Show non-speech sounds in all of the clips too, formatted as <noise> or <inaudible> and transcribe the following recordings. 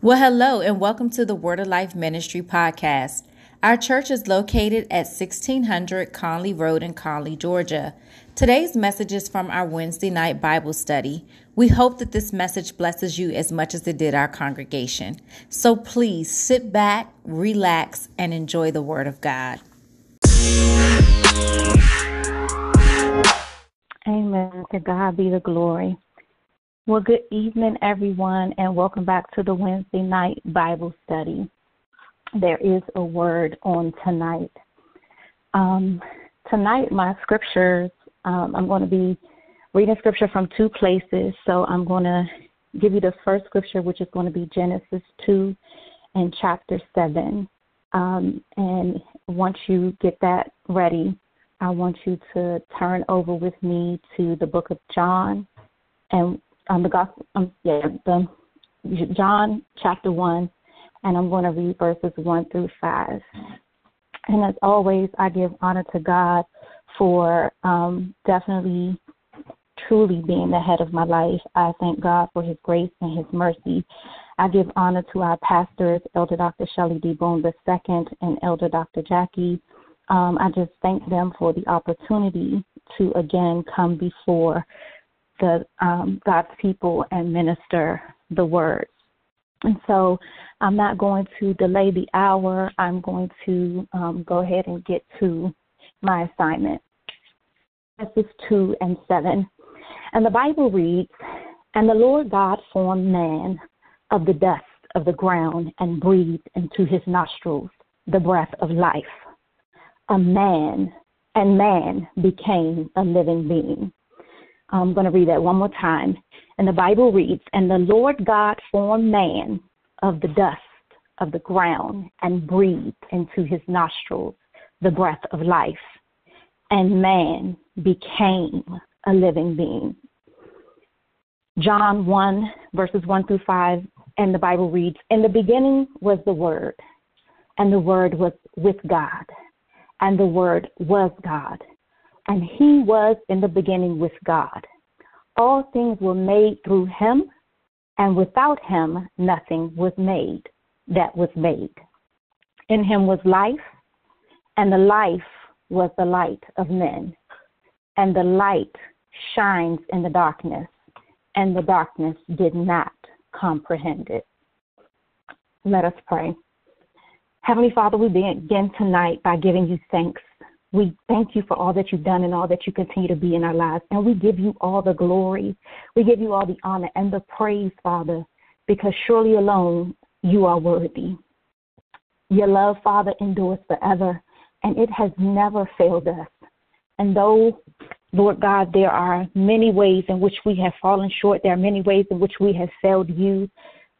Well, hello, and welcome to the Word of Life Ministry podcast. Our church is located at 1600 Conley Road in Conley, Georgia. Today's message is from our Wednesday night Bible study. We hope that this message blesses you as much as it did our congregation. So please sit back, relax, and enjoy the Word of God. Amen. To God be the glory. Well, good evening, everyone, and welcome back to the Wednesday night Bible study. There is a word on tonight. Um, tonight, my scriptures, um, I'm going to be reading scripture from two places. So I'm going to give you the first scripture, which is going to be Genesis 2 and chapter 7. Um, and once you get that ready, I want you to turn over with me to the book of John and um, the gospel, um, yeah, the John chapter one, and I'm going to read verses one through five. And as always, I give honor to God for um, definitely, truly being the head of my life. I thank God for His grace and His mercy. I give honor to our pastors, Elder Dr. Shelley D. Boone II and Elder Dr. Jackie. Um, I just thank them for the opportunity to again come before the um, God's people and minister the word. And so I'm not going to delay the hour. I'm going to um, go ahead and get to my assignment. Genesis 2 and 7. And the Bible reads, And the Lord God formed man of the dust of the ground and breathed into his nostrils the breath of life. A man, and man became a living being. I'm going to read that one more time. And the Bible reads, And the Lord God formed man of the dust of the ground and breathed into his nostrils the breath of life. And man became a living being. John 1, verses 1 through 5, and the Bible reads, In the beginning was the Word, and the Word was with God, and the Word was God and he was in the beginning with God. All things were made through him, and without him nothing was made that was made. In him was life, and the life was the light of men. And the light shines in the darkness, and the darkness did not comprehend it. Let us pray. Heavenly Father, we begin tonight by giving you thanks we thank you for all that you've done and all that you continue to be in our lives. And we give you all the glory. We give you all the honor and the praise, Father, because surely alone you are worthy. Your love, Father, endures forever, and it has never failed us. And though, Lord God, there are many ways in which we have fallen short, there are many ways in which we have failed you,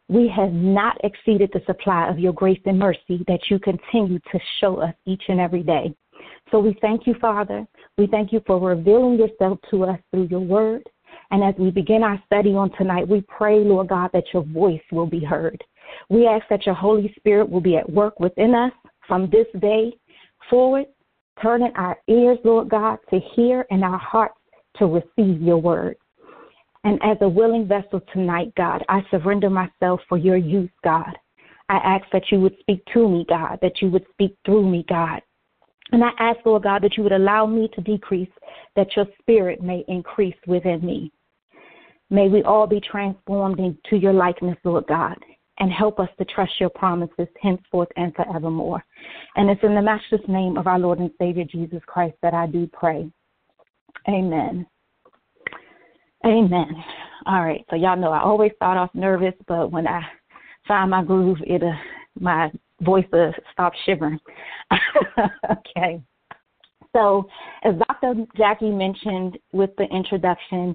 we have not exceeded the supply of your grace and mercy that you continue to show us each and every day. So we thank you, Father. We thank you for revealing yourself to us through your word. And as we begin our study on tonight, we pray, Lord God, that your voice will be heard. We ask that your Holy Spirit will be at work within us from this day forward, turning our ears, Lord God, to hear and our hearts to receive your word. And as a willing vessel tonight, God, I surrender myself for your use, God. I ask that you would speak to me, God, that you would speak through me, God, and I ask, Lord God, that you would allow me to decrease, that your spirit may increase within me. May we all be transformed into your likeness, Lord God, and help us to trust your promises henceforth and forevermore. And it's in the matchless name of our Lord and Savior Jesus Christ that I do pray. Amen. Amen. All right. So y'all know I always start off nervous, but when I find my groove, it uh, my voice to stop shivering. <laughs> okay. So, as Dr. Jackie mentioned with the introduction,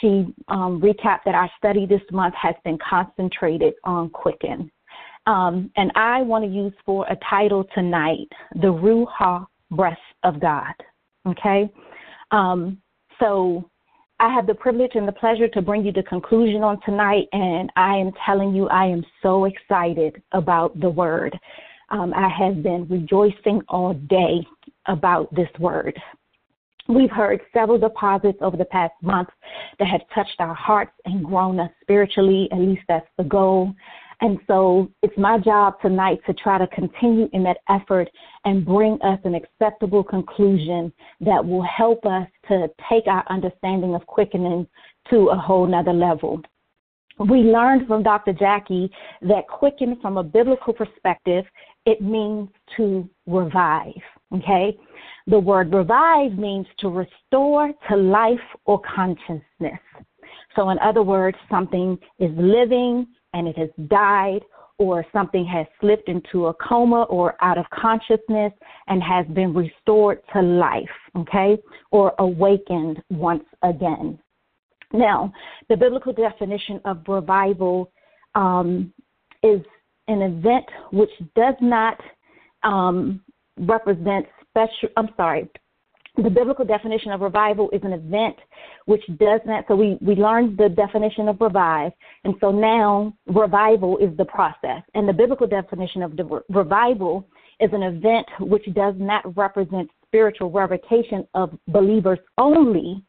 she um, recapped that our study this month has been concentrated on Quicken. Um, and I want to use for a title tonight, The Ruah Breath of God. Okay? Um, so, I have the privilege and the pleasure to bring you the conclusion on tonight, and I am telling you, I am so excited about the word. Um, I have been rejoicing all day about this word. We've heard several deposits over the past month that have touched our hearts and grown us spiritually. At least that's the goal. And so it's my job tonight to try to continue in that effort and bring us an acceptable conclusion that will help us to take our understanding of quickening to a whole nother level. We learned from Dr. Jackie that quicken from a biblical perspective, it means to revive. Okay? The word revive means to restore to life or consciousness. So, in other words, something is living and it has died, or something has slipped into a coma or out of consciousness and has been restored to life, okay, or awakened once again. Now, the biblical definition of revival um, is an event which does not um, represent special, I'm sorry, the biblical definition of revival is an event which does not, so we, we learned the definition of revive, and so now revival is the process. And the biblical definition of the revival is an event which does not represent spiritual revocation of believers only,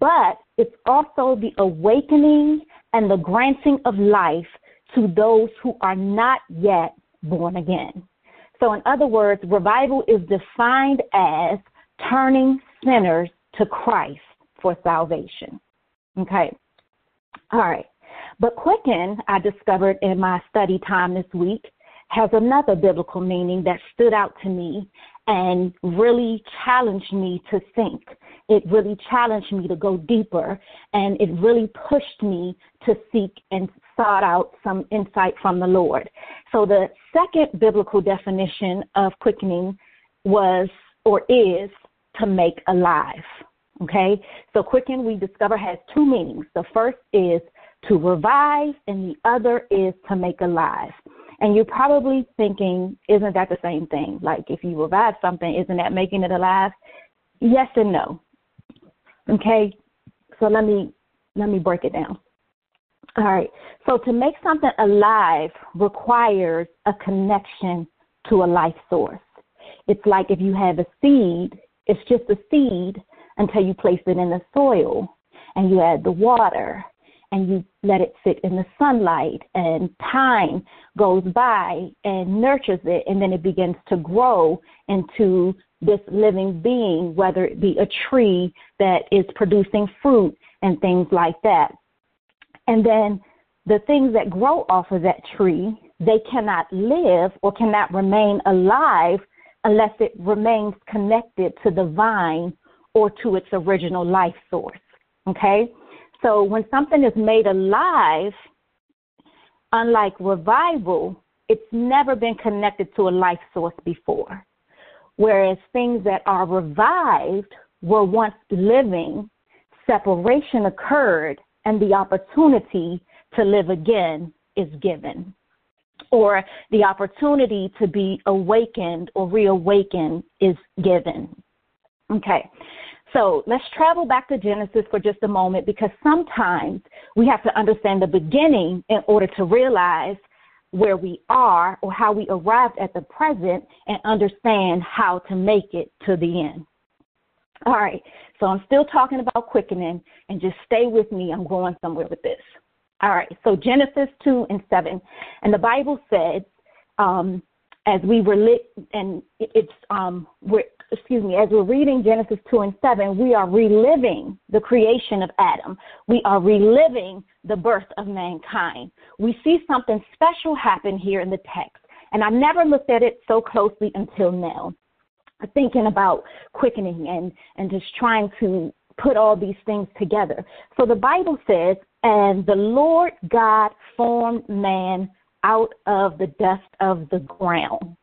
but it's also the awakening and the granting of life to those who are not yet born again. So, in other words, revival is defined as turning sinners to Christ for salvation. Okay. All right. But quicken, I discovered in my study time this week, has another biblical meaning that stood out to me and really challenged me to think. It really challenged me to go deeper and it really pushed me to seek and sought out some insight from the Lord. So the second biblical definition of quickening was or is to make alive. Okay? So quicken, we discover, has two meanings. The first is to revive, and the other is to make alive. And you're probably thinking, isn't that the same thing? Like if you revive something, isn't that making it alive? Yes and no. Okay? So let me let me break it down. All right. So to make something alive requires a connection to a life source. It's like if you have a seed it's just a seed until you place it in the soil and you add the water and you let it sit in the sunlight and time goes by and nurtures it and then it begins to grow into this living being, whether it be a tree that is producing fruit and things like that. And then the things that grow off of that tree, they cannot live or cannot remain alive unless it remains connected to the vine or to its original life source. Okay? So when something is made alive, unlike revival, it's never been connected to a life source before. Whereas things that are revived were once living, separation occurred, and the opportunity to live again is given or the opportunity to be awakened or reawakened is given. Okay. So let's travel back to Genesis for just a moment because sometimes we have to understand the beginning in order to realize where we are or how we arrived at the present and understand how to make it to the end. All right, so I'm still talking about quickening and just stay with me. I'm going somewhere with this. All right, so Genesis 2 and 7. And the Bible says, um, as we were lit, and it's, um, we're, excuse me, as we're reading Genesis 2 and 7, we are reliving the creation of Adam. We are reliving the birth of mankind. We see something special happen here in the text. And I never looked at it so closely until now thinking about quickening and and just trying to put all these things together. So the Bible says, and the Lord God formed man out of the dust of the ground.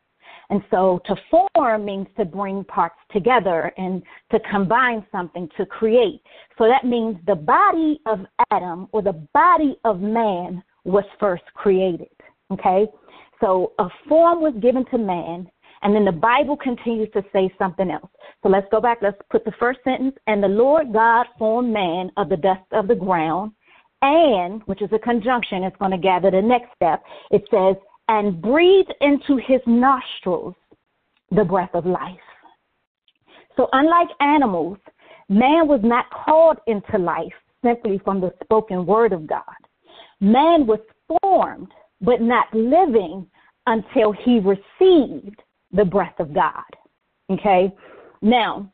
And so to form means to bring parts together and to combine something to create. So that means the body of Adam or the body of man was first created. Okay? So a form was given to man and then the Bible continues to say something else. So let's go back. Let's put the first sentence. And the Lord God formed man of the dust of the ground, and, which is a conjunction, it's going to gather the next step. It says, and breathed into his nostrils the breath of life. So unlike animals, man was not called into life simply from the spoken word of God. Man was formed but not living until he received the breath of God. Okay? Now,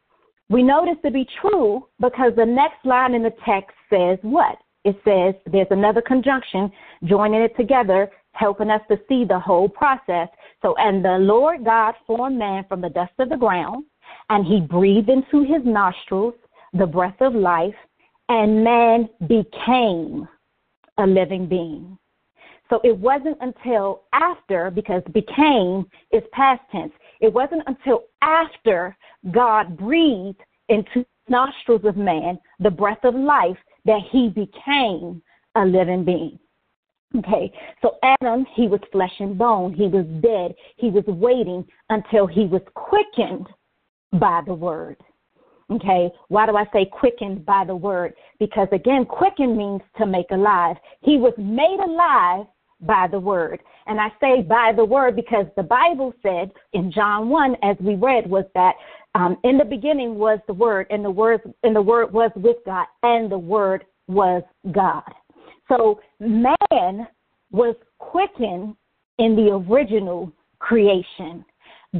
we know this to be true because the next line in the text says what? It says there's another conjunction joining it together, helping us to see the whole process. So, and the Lord God formed man from the dust of the ground, and he breathed into his nostrils the breath of life, and man became a living being. So it wasn't until after, because became is past tense, it wasn't until after God breathed into nostrils of man the breath of life that he became a living being. Okay, so Adam, he was flesh and bone. He was dead. He was waiting until he was quickened by the word. Okay, why do I say quickened by the word? Because again, quicken means to make alive. He was made alive by the word. And I say by the word because the Bible said in John 1, as we read, was that um, in the beginning was the word, and the word and the word was with God, and the word was God. So man was quickened in the original creation.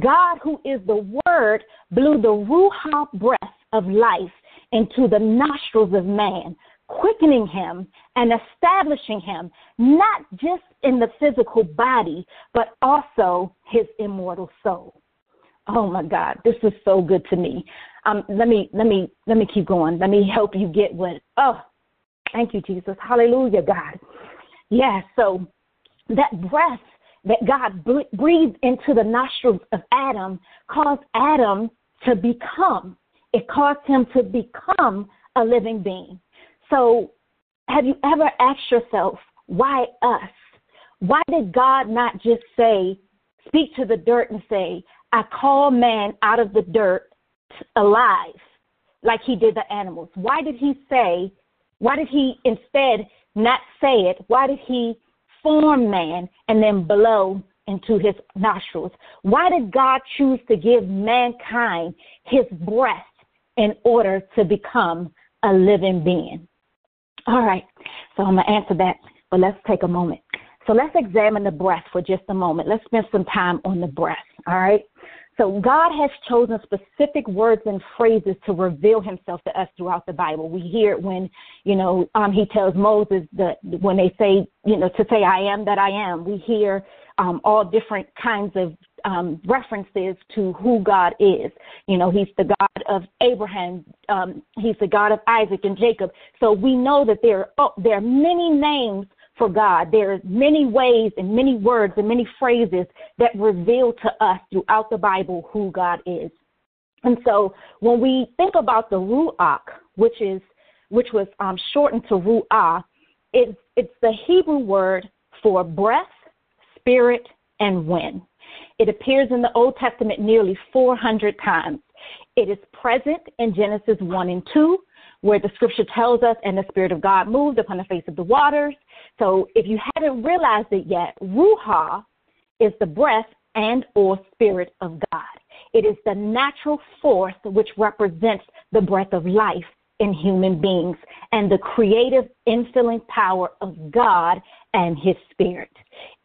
God, who is the word, blew the Ruach breath of life into the nostrils of man, quickening him and establishing him, not just in the physical body, but also his immortal soul. Oh my God, this is so good to me. Um, let me let me let me keep going. Let me help you get what. Oh, thank you, Jesus. Hallelujah, God. Yeah. So that breath that God breathed into the nostrils of Adam caused Adam to become. It caused him to become a living being. So, have you ever asked yourself, why us? Why did God not just say, speak to the dirt and say, I call man out of the dirt alive, like he did the animals? Why did he say, why did he instead not say it? Why did he form man and then blow into his nostrils? Why did God choose to give mankind his breath in order to become a living being? All right, so I'm going to answer that, but let's take a moment. So let's examine the breath for just a moment. Let's spend some time on the breath, all right? So God has chosen specific words and phrases to reveal himself to us throughout the Bible. We hear it when, you know, um, he tells Moses that when they say, you know, to say, I am that I am. We hear um, all different kinds of um, references to who God is. You know, He's the God of Abraham, um, He's the God of Isaac and Jacob. So we know that there, oh, there are many names for God. There are many ways and many words and many phrases that reveal to us throughout the Bible who God is. And so when we think about the Ruach, which is which was um, shortened to Ruah, it's, it's the Hebrew word for breath, spirit, and wind. It appears in the Old Testament nearly 400 times. It is present in Genesis 1 and 2, where the scripture tells us, and the Spirit of God moved upon the face of the waters. So if you haven't realized it yet, Ruah is the breath and or spirit of God. It is the natural force which represents the breath of life in human beings and the creative infilling power of God and his spirit.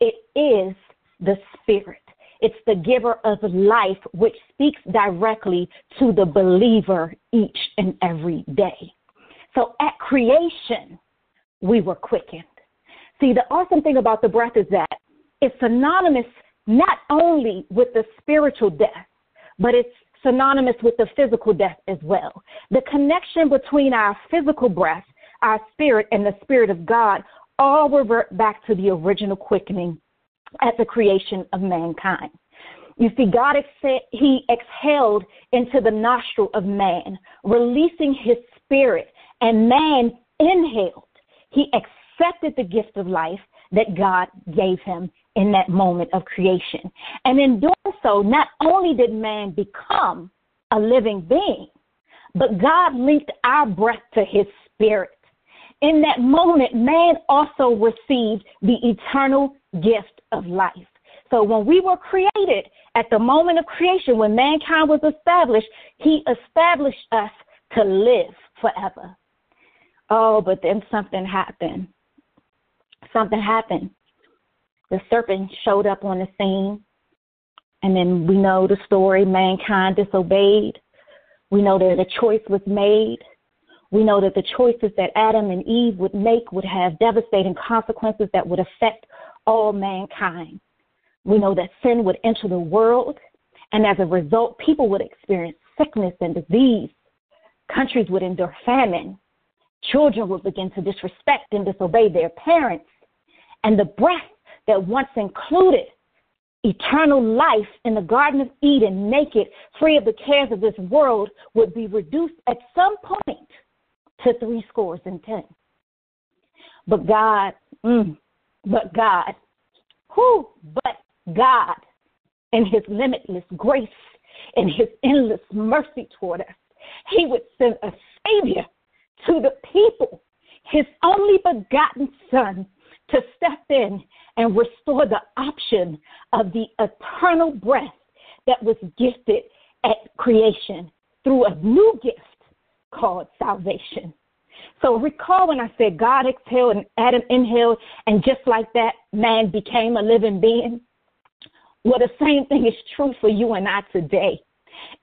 It is the spirit. It's the giver of life, which speaks directly to the believer each and every day. So at creation, we were quickened. See, the awesome thing about the breath is that it's synonymous not only with the spiritual death, but it's synonymous with the physical death as well. The connection between our physical breath, our spirit, and the spirit of God all revert back to the original quickening at the creation of mankind. You see, God, He exhaled into the nostril of man, releasing His spirit, and man inhaled. He accepted the gift of life that God gave him in that moment of creation. And in doing so, not only did man become a living being, but God linked our breath to his spirit. In that moment, man also received the eternal gift of life. So when we were created, at the moment of creation, when mankind was established, he established us to live forever. Oh, but then something happened. Something happened. the serpent showed up on the scene. And then we know the story mankind disobeyed. We know that a choice was made. We know that the choices that Adam and Eve would make would have devastating consequences that would affect all mankind. We know that sin would enter the world, and as a result, people would experience sickness and disease. Countries would endure famine. Children would begin to disrespect and disobey their parents. And the breath that once included eternal life in the Garden of Eden, naked, free of the cares of this world, would be reduced at some point to three scores and ten. But God, mm, but God, who but God, in His limitless grace and His endless mercy toward us, He would send a Savior to the people, His only begotten Son, to step in and restore the option of the eternal breath that was gifted at creation through a new gift called salvation. So recall when I said God exhaled and Adam inhaled, and just like that, man became a living being? Well, the same thing is true for you and I today.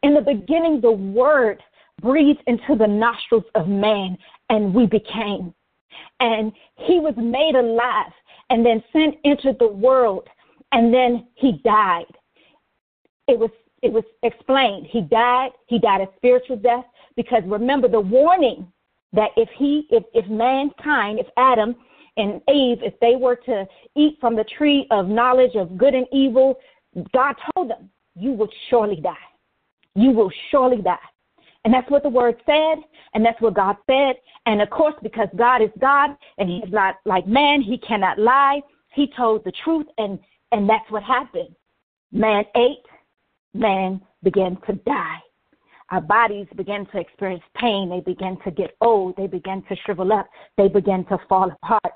In the beginning, the Word breathed into the nostrils of man, and we became. And he was made alive, and then sin entered the world, and then he died. It was it was explained. He died. He died a spiritual death because remember the warning that if he, if, if mankind, if Adam and Eve, if they were to eat from the tree of knowledge of good and evil, God told them, you will surely die. You will surely die. And that's what the word said, and that's what God said. And of course, because God is God and He's not like man, He cannot lie. He told the truth, and, and that's what happened. Man ate, man began to die our bodies began to experience pain. They began to get old. They began to shrivel up. They began to fall apart.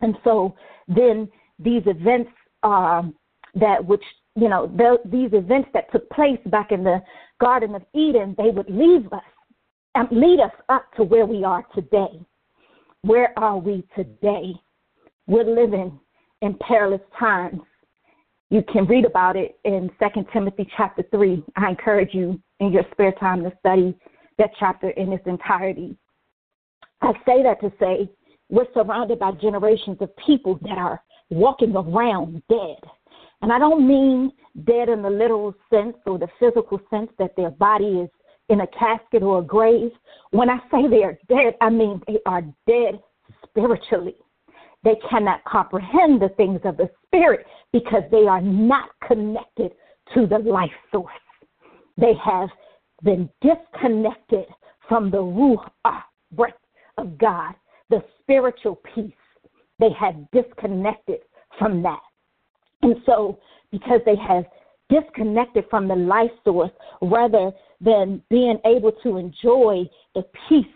And so then these events um, that which you know the, these events that took place back in the Garden of Eden, they would leave us and lead us up to where we are today. Where are we today? We're living in perilous times. You can read about it in Second Timothy chapter 3. I encourage you in your spare time to study that chapter in its entirety. I say that to say we're surrounded by generations of people that are walking around dead. And I don't mean dead in the literal sense or the physical sense that their body is in a casket or a grave. When I say they are dead, I mean they are dead spiritually. They cannot comprehend the things of the Spirit because they are not connected to the life source. They have been disconnected from the Ruach ah, breath of God, the spiritual peace. They have disconnected from that. And so, because they have disconnected from the life source rather than being able to enjoy the peace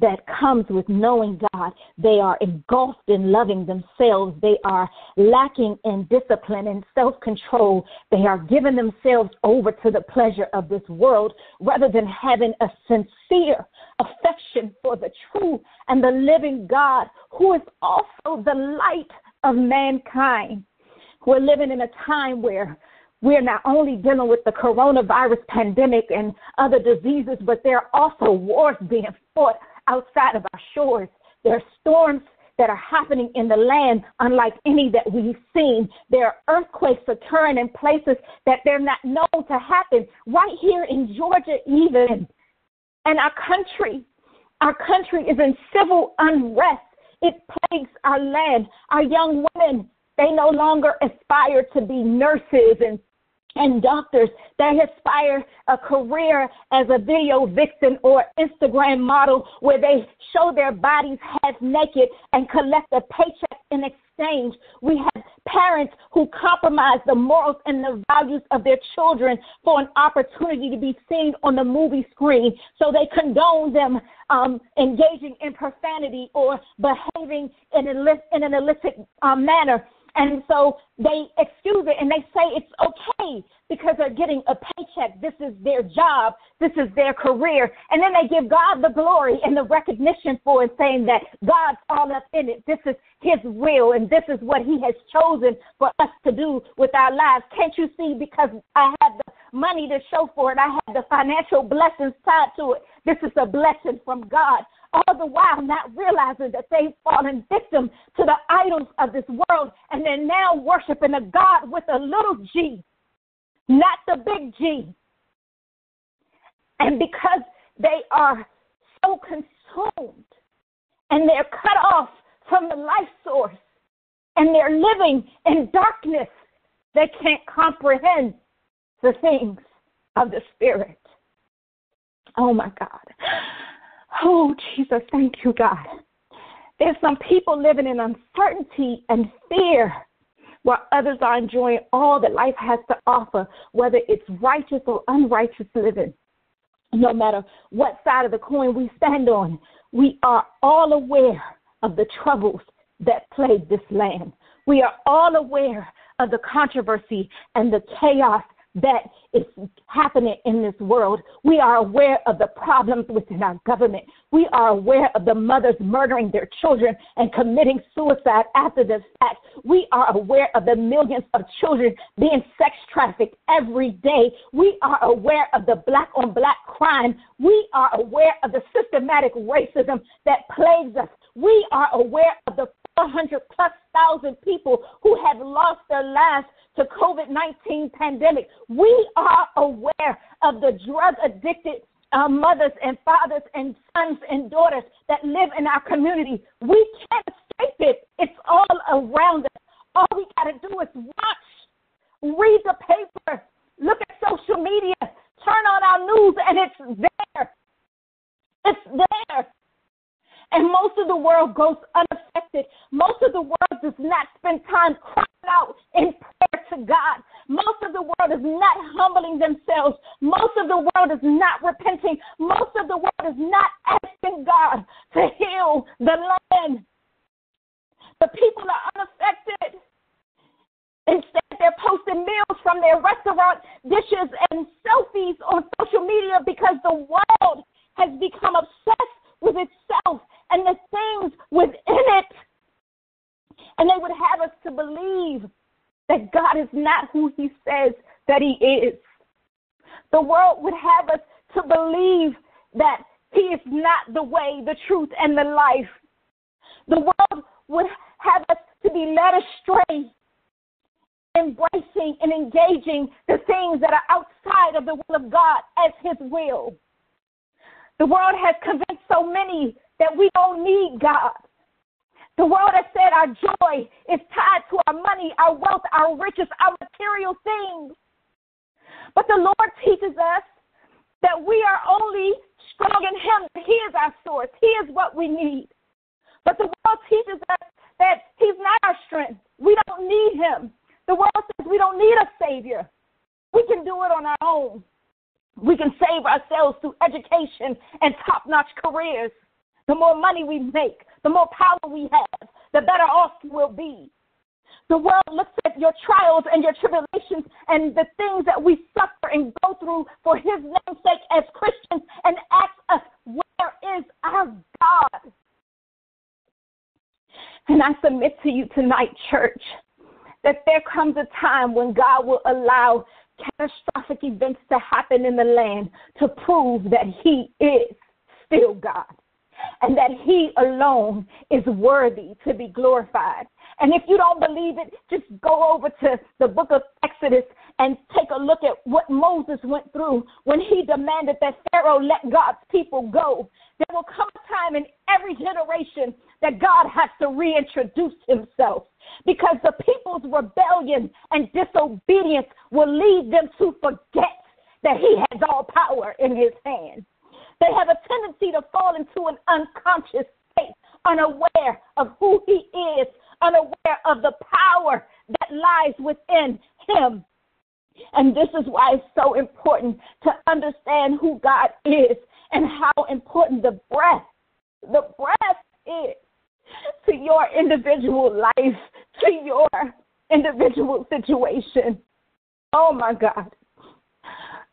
that comes with knowing God. They are engulfed in loving themselves. They are lacking in discipline and self control. They are giving themselves over to the pleasure of this world rather than having a sincere affection for the true and the living God who is also the light of mankind. We're living in a time where we're not only dealing with the coronavirus pandemic and other diseases, but there are also wars being fought outside of our shores. There are storms that are happening in the land unlike any that we've seen. There are earthquakes occurring in places that they're not known to happen, right here in Georgia, even. And our country, our country is in civil unrest. It plagues our land. Our young women, they no longer aspire to be nurses and and doctors that aspire a career as a video vixen or Instagram model where they show their bodies half naked and collect a paycheck in exchange. We have parents who compromise the morals and the values of their children for an opportunity to be seen on the movie screen. So they condone them um, engaging in profanity or behaving in, in an illicit um, manner. And so they excuse it and they say it's okay because they're getting a paycheck. This is their job. This is their career. And then they give God the glory and the recognition for it, saying that God's all up in it. This is his will, and this is what he has chosen for us to do with our lives. Can't you see? Because I have the money to show for it, I have the financial blessings tied to it. This is a blessing from God. All the while not realizing that they've fallen victim to the idols of this world, and they're now worshiping a God with a little g, not the big G. And because they are so consumed and they're cut off from the life source and they're living in darkness. They can't comprehend the things of the Spirit. Oh my God. Oh, Jesus, thank you, God. There's some people living in uncertainty and fear while others are enjoying all that life has to offer, whether it's righteous or unrighteous living. No matter what side of the coin we stand on, we are all aware of the troubles that plague this land. We are all aware of the controversy and the chaos that is happening in this world. We are aware of the problems within our government. We are aware of the mothers murdering their children and committing suicide after the fact. We are aware of the millions of children being sex trafficked every day. We are aware of the black on black crime. We are aware of the systematic racism that plagues us. We are aware of the 400 plus thousand people who have lost their lives to COVID-19 pandemic. We are aware of the drug addicted uh, mothers and fathers and sons and daughters that live in our community. We can't escape it. It's all around us. All we got to do is watch, read the paper, look at social media, turn on our news, and it's there. It's there. And most of the world goes unaffected. Most of the world does not spend time crying out in prayer to God. Most of the world is not humbling themselves. Most of the world is not repenting. Most of the world is not asking God to heal the land. The people are unaffected. Instead, they're posting meals from their restaurant dishes and selfies on social media because the world has become obsessed with itself and the things within it. And they would have us to believe that God is not who He says that He is. The world would have us to believe that He is not the way, the truth, and the life. The world would have us to be led astray, embracing and engaging the things that are outside of the will of God as His will. The world has convinced so many that we don't need God. The world has said our joy is tied to our money, our wealth, our riches, our material things. But the Lord teaches us that we are only strong in Him. He is our source, He is what we need. But the world teaches us that He's not our strength. We don't need Him. The world says we don't need a Savior. We can do it on our own. We can save ourselves through education and top notch careers. The more money we make, the more power we have, the better off we'll be. The world looks at your trials and your tribulations and the things that we suffer and go through for His name's sake as Christians and asks us, Where is our God? And I submit to you tonight, church, that there comes a time when God will allow catastrophic events to happen in the land to prove that He is still God and that He alone is worthy to be glorified. And if you don't believe it, just go over to the book of Exodus and take a look at what Moses went through when he demanded that Pharaoh let God's people go. There will come a time in every generation that God has to reintroduce himself because the people's rebellion and disobedience will lead them to forget that he has all power in his hand. They have a tendency to fall into an unconscious state, unaware of who He is, unaware of the power that lies within Him. And this is why it's so important to understand who God is and how important the breath, the breath is to your individual life, to your individual situation. Oh my God.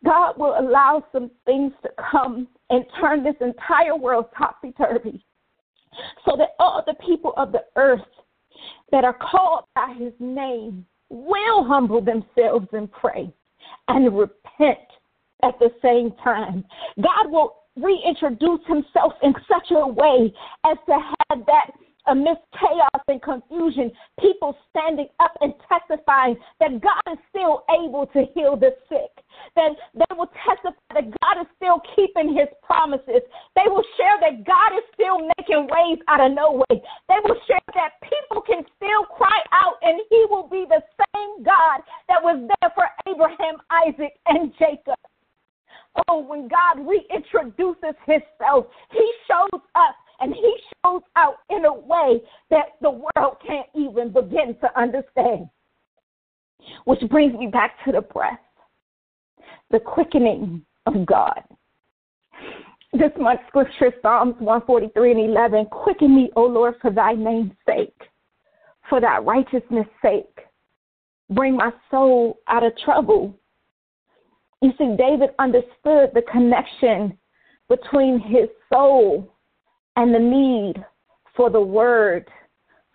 God will allow some things to come and turn this entire world topsy turvy so that all the people of the earth that are called by his name will humble themselves and pray and repent at the same time. God will reintroduce himself in such a way as to have that amidst chaos and confusion, people standing up and testifying that God is still able to heal the sick. That they will testify that God is still keeping his promises. They will share that God is still making ways out of no way. They will share that people can still cry out and he will be the same God that was there for Abraham, Isaac, and Jacob. Oh, when God reintroduces himself, he shows us and he shows out in a way that the world can't even begin to understand. Which brings me back to the breath, the quickening of God. This month's scripture, Psalms 143 and 11 Quicken me, O Lord, for thy name's sake, for thy righteousness' sake. Bring my soul out of trouble. You see, David understood the connection between his soul and the need for the word,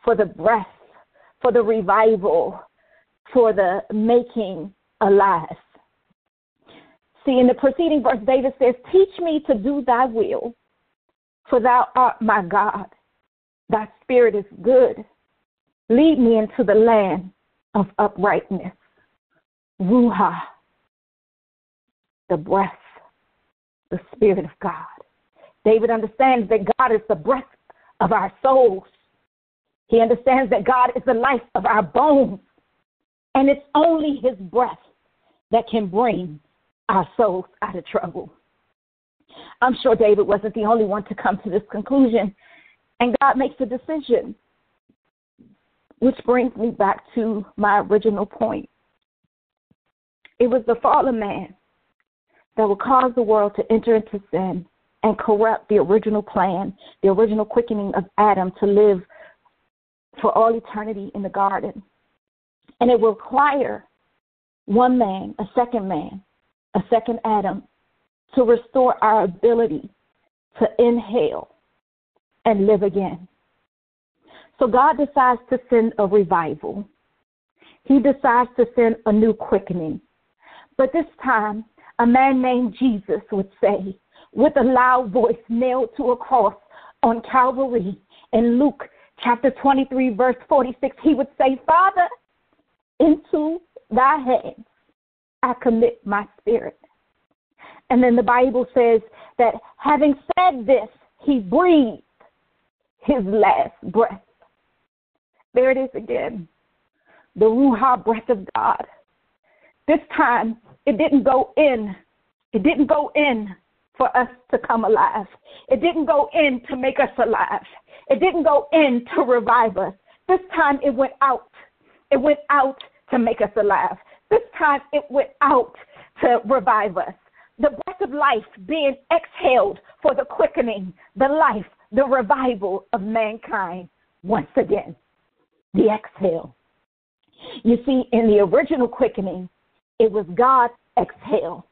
for the breath, for the revival, for the making alive. See, in the preceding verse, David says, Teach me to do thy will, for thou art my God. Thy spirit is good. Lead me into the land of uprightness. Ruah, the breath, the Spirit of God. David understands that God is the breath of our souls. He understands that God is the life of our bones. And it's only his breath that can bring our souls out of trouble. I'm sure David wasn't the only one to come to this conclusion. And God makes a decision. Which brings me back to my original point. It was the fallen man that would cause the world to enter into sin and corrupt the original plan, the original quickening of Adam to live for all eternity in the garden. And it will require one man, a second man, a second Adam, to restore our ability to inhale and live again. So God decides to send a revival. He decides to send a new quickening. But this time, a man named Jesus would say, with a loud voice nailed to a cross on Calvary. In Luke chapter 23, verse 46, he would say, Father, into thy hands I commit my spirit. And then the Bible says that having said this, he breathed his last breath. There it is again the Ruah breath of God. This time, it didn't go in. It didn't go in for us to come alive. It didn't go in to make us alive. It didn't go in to revive us. This time it went out. It went out to make us alive. This time it went out to revive us. The breath of life being exhaled for the quickening, the life, the revival of mankind once again. The exhale. You see, in the original quickening, it was God's exhale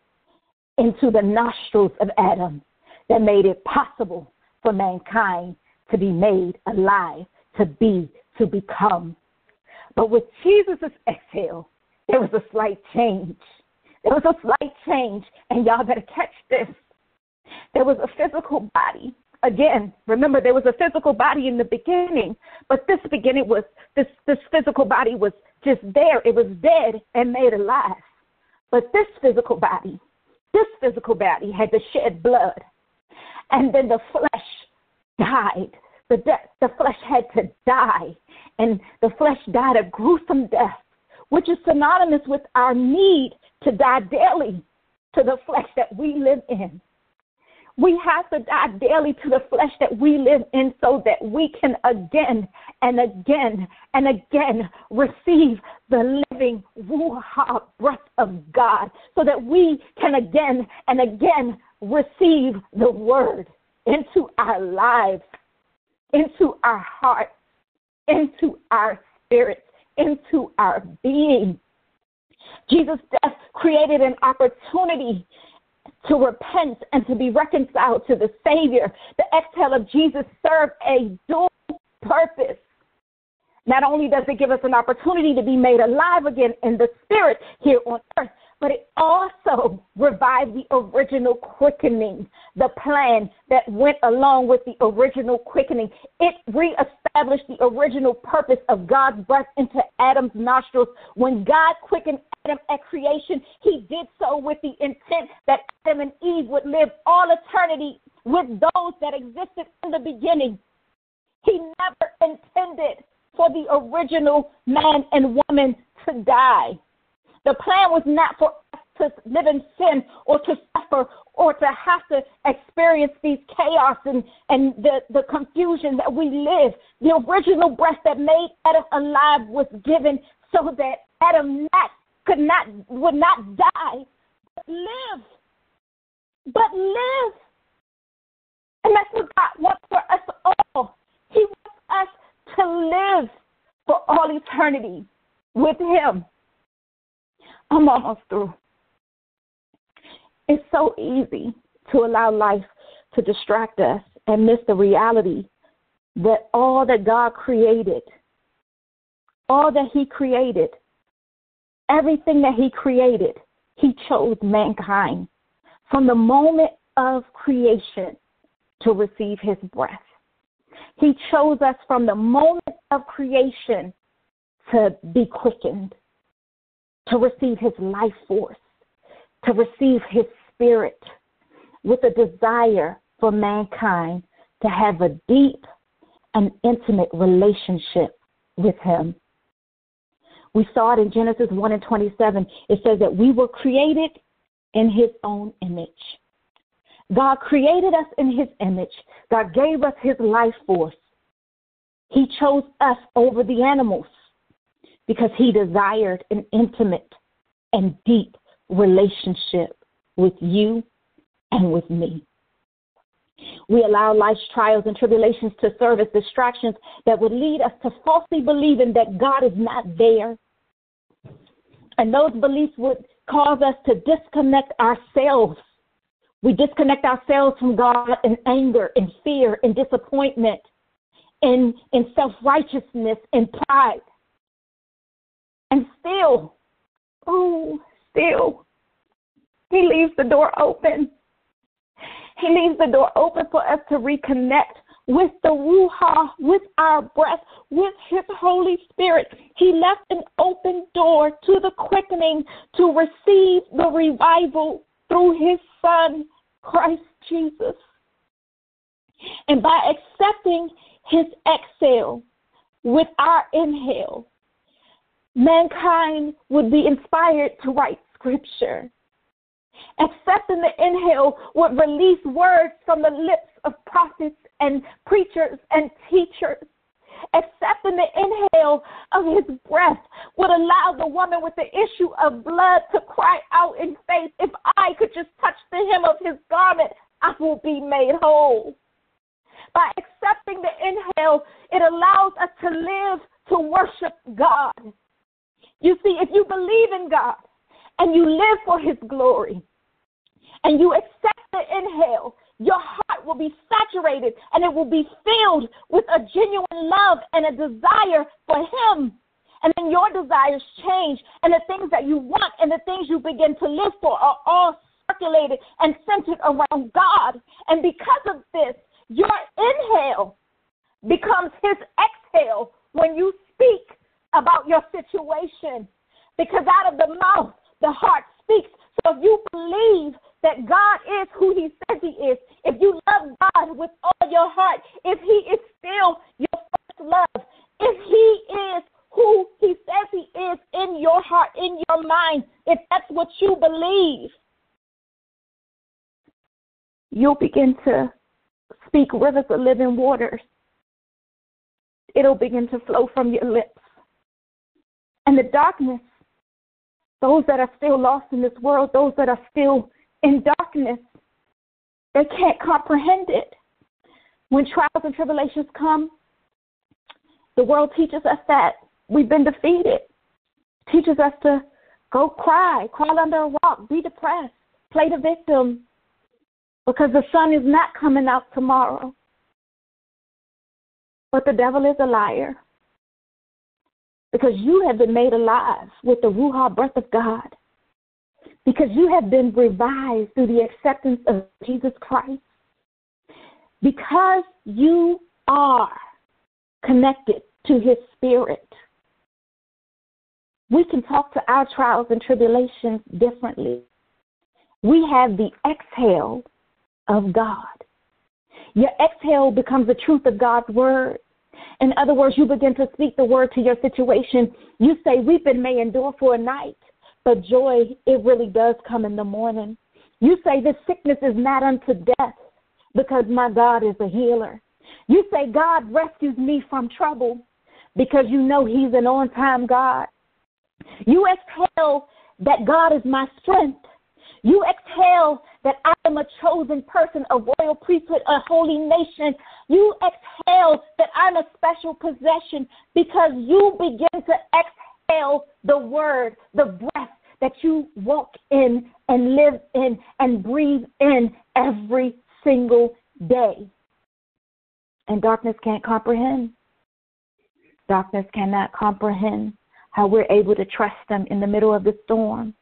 into the nostrils of Adam that made it possible for mankind to be made alive, to be, to become. But with Jesus' exhale, there was a slight change. There was a slight change, and y'all better catch this. There was a physical body. Again, remember there was a physical body in the beginning, but this beginning was this this physical body was just there. It was dead and made alive. But this physical body this physical body had to shed blood. And then the flesh died. The, de- the flesh had to die. And the flesh died a gruesome death, which is synonymous with our need to die daily to the flesh that we live in. We have to die daily to the flesh that we live in so that we can again and again and again receive the living Ruah breath of God so that we can again and again receive the word into our lives, into our hearts, into our spirits, into our being. Jesus' death created an opportunity to repent and to be reconciled to the Savior. The exhale of Jesus served a dual purpose. Not only does it give us an opportunity to be made alive again in the spirit here on earth, but it also revived the original quickening, the plan that went along with the original quickening. It reestablished the original purpose of God's breath into Adam's nostrils. When God quickened Adam at creation, he did so with the intent that Adam and Eve would live all eternity with those that existed in the beginning. He never intended for the original man and woman to die. The plan was not for us to live in sin or to suffer or to have to experience these chaos and, and the, the confusion that we live. The original breath that made Adam alive was given so that Adam not, could not would not die, but live. But live. And that's what God wants for us all. He wants us to live for all eternity with Him. I'm almost through. It's so easy to allow life to distract us and miss the reality that all that God created, all that He created, everything that He created, He chose mankind from the moment of creation to receive His breath. He chose us from the moment of creation to be quickened, to receive his life force, to receive his spirit, with a desire for mankind to have a deep and intimate relationship with him. We saw it in Genesis 1 and 27. It says that we were created in his own image. God created us in his image. God gave us his life force. He chose us over the animals because he desired an intimate and deep relationship with you and with me. We allow life's trials and tribulations to serve as distractions that would lead us to falsely believing that God is not there. And those beliefs would cause us to disconnect ourselves we disconnect ourselves from God in anger, in fear, in disappointment, in, in self righteousness, in pride. And still, oh, still, He leaves the door open. He leaves the door open for us to reconnect with the Ruah, with our breath, with His Holy Spirit. He left an open door to the quickening to receive the revival through his Son, Christ Jesus. And by accepting his exhale with our inhale, mankind would be inspired to write scripture. Accepting the inhale would release words from the lips of prophets and preachers and teachers accepting the inhale of his breath would allow the woman with the issue of blood to cry out in faith, If I could just touch the hem of his garment, I will be made whole. By accepting the inhale, it allows us to live to worship God. You see, if you believe in God and you live for his glory and you accept the inhale, your heart will be saturated and it will be filled with a genuine love and a desire for Him. And then your desires change, and the things that you want and the things you begin to live for are all circulated and centered around God. And because of this, your inhale becomes His exhale when you speak about your situation. Because out of the mouth, the heart speaks. So if you believe that God is who He says He is, if you love God with all your heart, if He is still your first love, if He is who He says He is in your heart, in your mind, if that's what you believe, you'll begin to speak rivers of living waters. It'll begin to flow from your lips. And the darkness, those that are still lost in this world, those that are still in darkness. They can't comprehend it. When trials and tribulations come, the world teaches us that we've been defeated. Teaches us to go cry, crawl under a rock, be depressed, play the victim, because the sun is not coming out tomorrow. But the devil is a liar. Because you have been made alive with the Ruah breath of God, because you have been revised through the acceptance of Jesus Christ, because you are connected to his spirit. We can talk to our trials and tribulations differently. We have the exhale of God. Your exhale becomes the truth of God's word. In other words, you begin to speak the word to your situation. You say, Weeping may endure for a night, but joy, it really does come in the morning. You say, This sickness is not unto death because my God is a healer. You say, God rescues me from trouble because you know He's an on time God. You exhale that God is my strength. You exhale that I am a chosen person, a royal priesthood, a holy nation. You exhale that I'm a special possession because you begin to exhale the word, the breath that you walk in and live in and breathe in every single day. And darkness can't comprehend. Darkness cannot comprehend how we're able to trust them in the middle of the storm.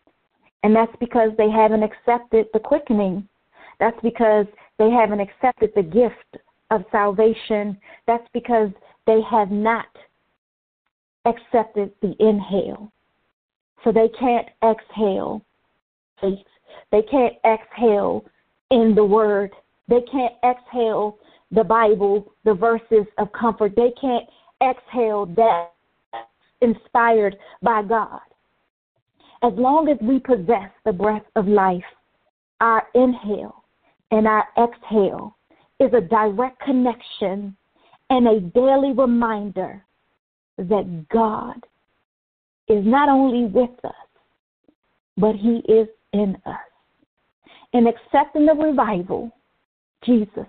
And that's because they haven't accepted the quickening. That's because they haven't accepted the gift of salvation. That's because they have not accepted the inhale. So they can't exhale faith. They can't exhale in the word. They can't exhale the Bible, the verses of comfort. They can't exhale that inspired by God. As long as we possess the breath of life, our inhale and our exhale is a direct connection and a daily reminder that God is not only with us, but He is in us. In accepting the revival, Jesus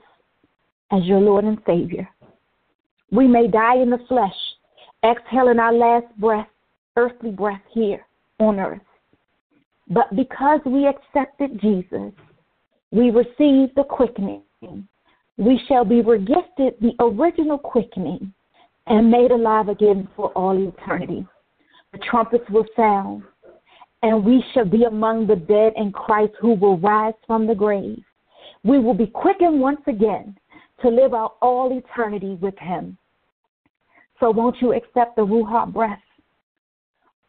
as your Lord and Savior, we may die in the flesh exhaling our last breath, earthly breath here on earth. But because we accepted Jesus, we received the quickening. We shall be regifted the original quickening and made alive again for all eternity. The trumpets will sound, and we shall be among the dead in Christ who will rise from the grave. We will be quickened once again to live out all eternity with Him. So won't you accept the Ruah breath?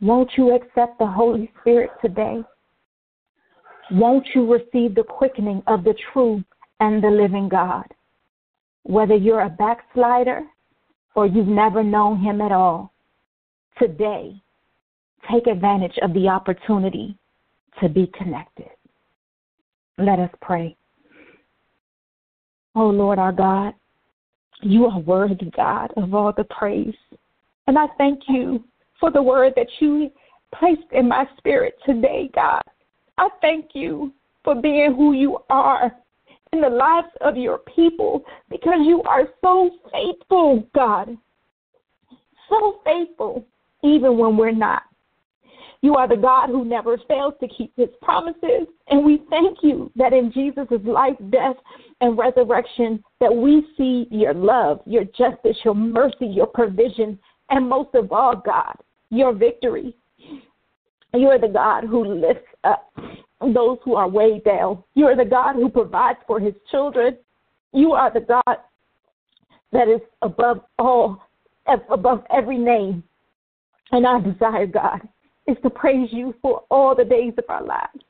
Won't you accept the Holy Spirit today? Won't you receive the quickening of the true and the living God? Whether you're a backslider or you've never known Him at all, today, take advantage of the opportunity to be connected. Let us pray. Oh Lord our God, you are worthy, God, of all the praise. And I thank you for the word that you placed in my spirit today, God. I thank you for being who you are in the lives of your people because you are so faithful, God. So faithful, even when we're not. You are the God who never fails to keep his promises. And we thank you that in Jesus' life, death, and resurrection, that we see your love, your justice, your mercy, your provision, and most of all, God, your victory. You are the God who lifts up those who are weighed down. You are the God who provides for his children. You are the God that is above all, above every name. And our desire, God, is to praise you for all the days of our lives.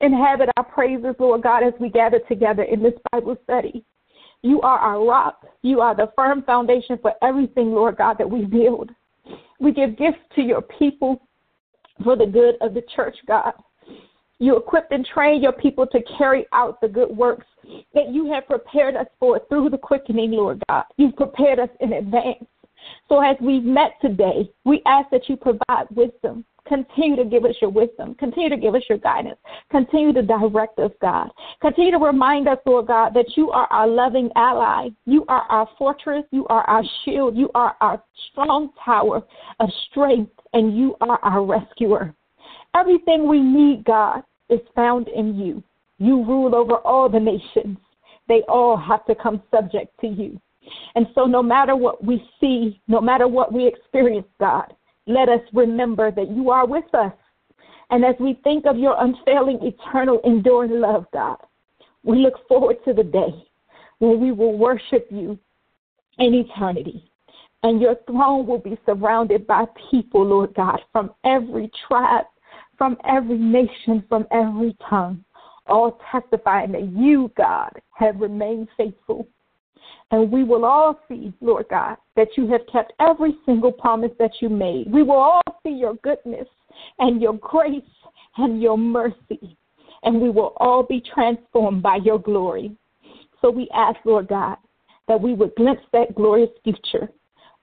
Inhabit our praises, Lord God, as we gather together in this Bible study. You are our rock. You are the firm foundation for everything, Lord God, that we build. We give gifts to your people for the good of the church, God. You equip and train your people to carry out the good works that you have prepared us for through the quickening, Lord God. You've prepared us in advance. So as we've met today, we ask that you provide wisdom, Continue to give us your wisdom. Continue to give us your guidance. Continue to direct us, God. Continue to remind us, Lord God, that you are our loving ally. You are our fortress. You are our shield. You are our strong tower of strength, and you are our rescuer. Everything we need, God, is found in you. You rule over all the nations. They all have to come subject to you. And so, no matter what we see, no matter what we experience, God, let us remember that you are with us. And as we think of your unfailing, eternal, enduring love, God, we look forward to the day when we will worship you in eternity. And your throne will be surrounded by people, Lord God, from every tribe, from every nation, from every tongue, all testifying that you, God, have remained faithful. And we will all see, Lord God, that you have kept every single promise that you made. We will all see your goodness and your grace and your mercy. And we will all be transformed by your glory. So we ask, Lord God, that we would glimpse that glorious future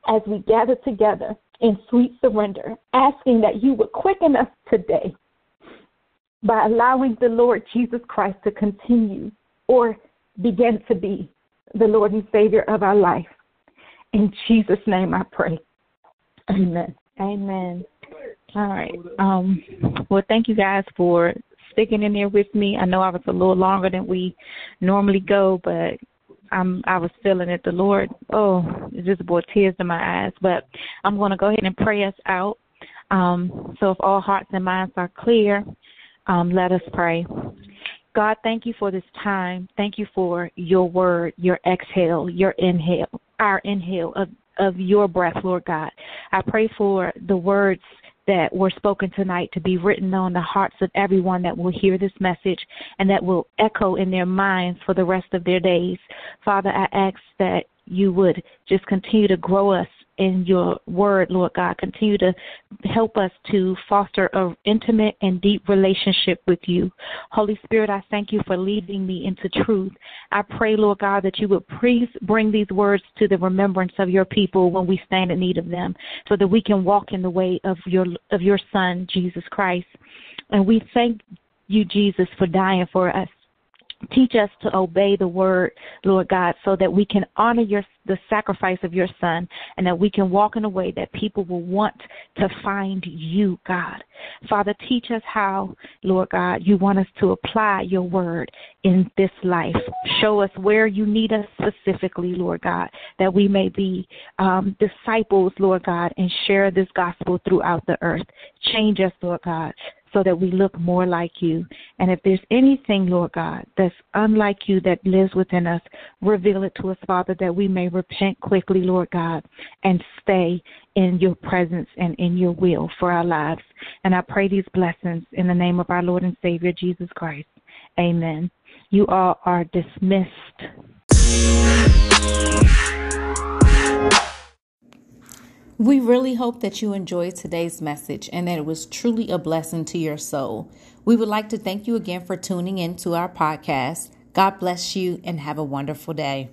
as we gather together in sweet surrender, asking that you would quicken us today by allowing the Lord Jesus Christ to continue or begin to be the Lord and Savior of our life. In Jesus' name I pray. Amen. Amen. All right. Um, well, thank you guys for sticking in there with me. I know I was a little longer than we normally go, but I'm I was feeling it. The Lord, oh, it just brought tears to my eyes. But I'm going to go ahead and pray us out. Um, so if all hearts and minds are clear, um, let us pray. God, thank you for this time. Thank you for your word, your exhale, your inhale, our inhale of, of your breath, Lord God. I pray for the words that were spoken tonight to be written on the hearts of everyone that will hear this message and that will echo in their minds for the rest of their days. Father, I ask that you would just continue to grow us in your word, Lord God. Continue to help us to foster an intimate and deep relationship with you. Holy Spirit, I thank you for leading me into truth. I pray, Lord God, that you would please bring these words to the remembrance of your people when we stand in need of them, so that we can walk in the way of your of your Son, Jesus Christ. And we thank you, Jesus, for dying for us. Teach us to obey the word, Lord God, so that we can honor your the sacrifice of your son and that we can walk in a way that people will want to find you, God. Father, teach us how, Lord God, you want us to apply your word in this life. Show us where you need us specifically, Lord God, that we may be um, disciples, Lord God, and share this gospel throughout the earth. Change us, Lord God, so that we look more like you. And if there's anything, Lord God, that's unlike you that lives within us, reveal it to us, Father, that we may repent quickly, Lord God, and stay in your presence and in your will for our lives. And I pray these blessings in the name of our Lord and Savior, Jesus Christ. Amen. You all are dismissed. We really hope that you enjoyed today's message and that it was truly a blessing to your soul. We would like to thank you again for tuning in to our podcast. God bless you and have a wonderful day.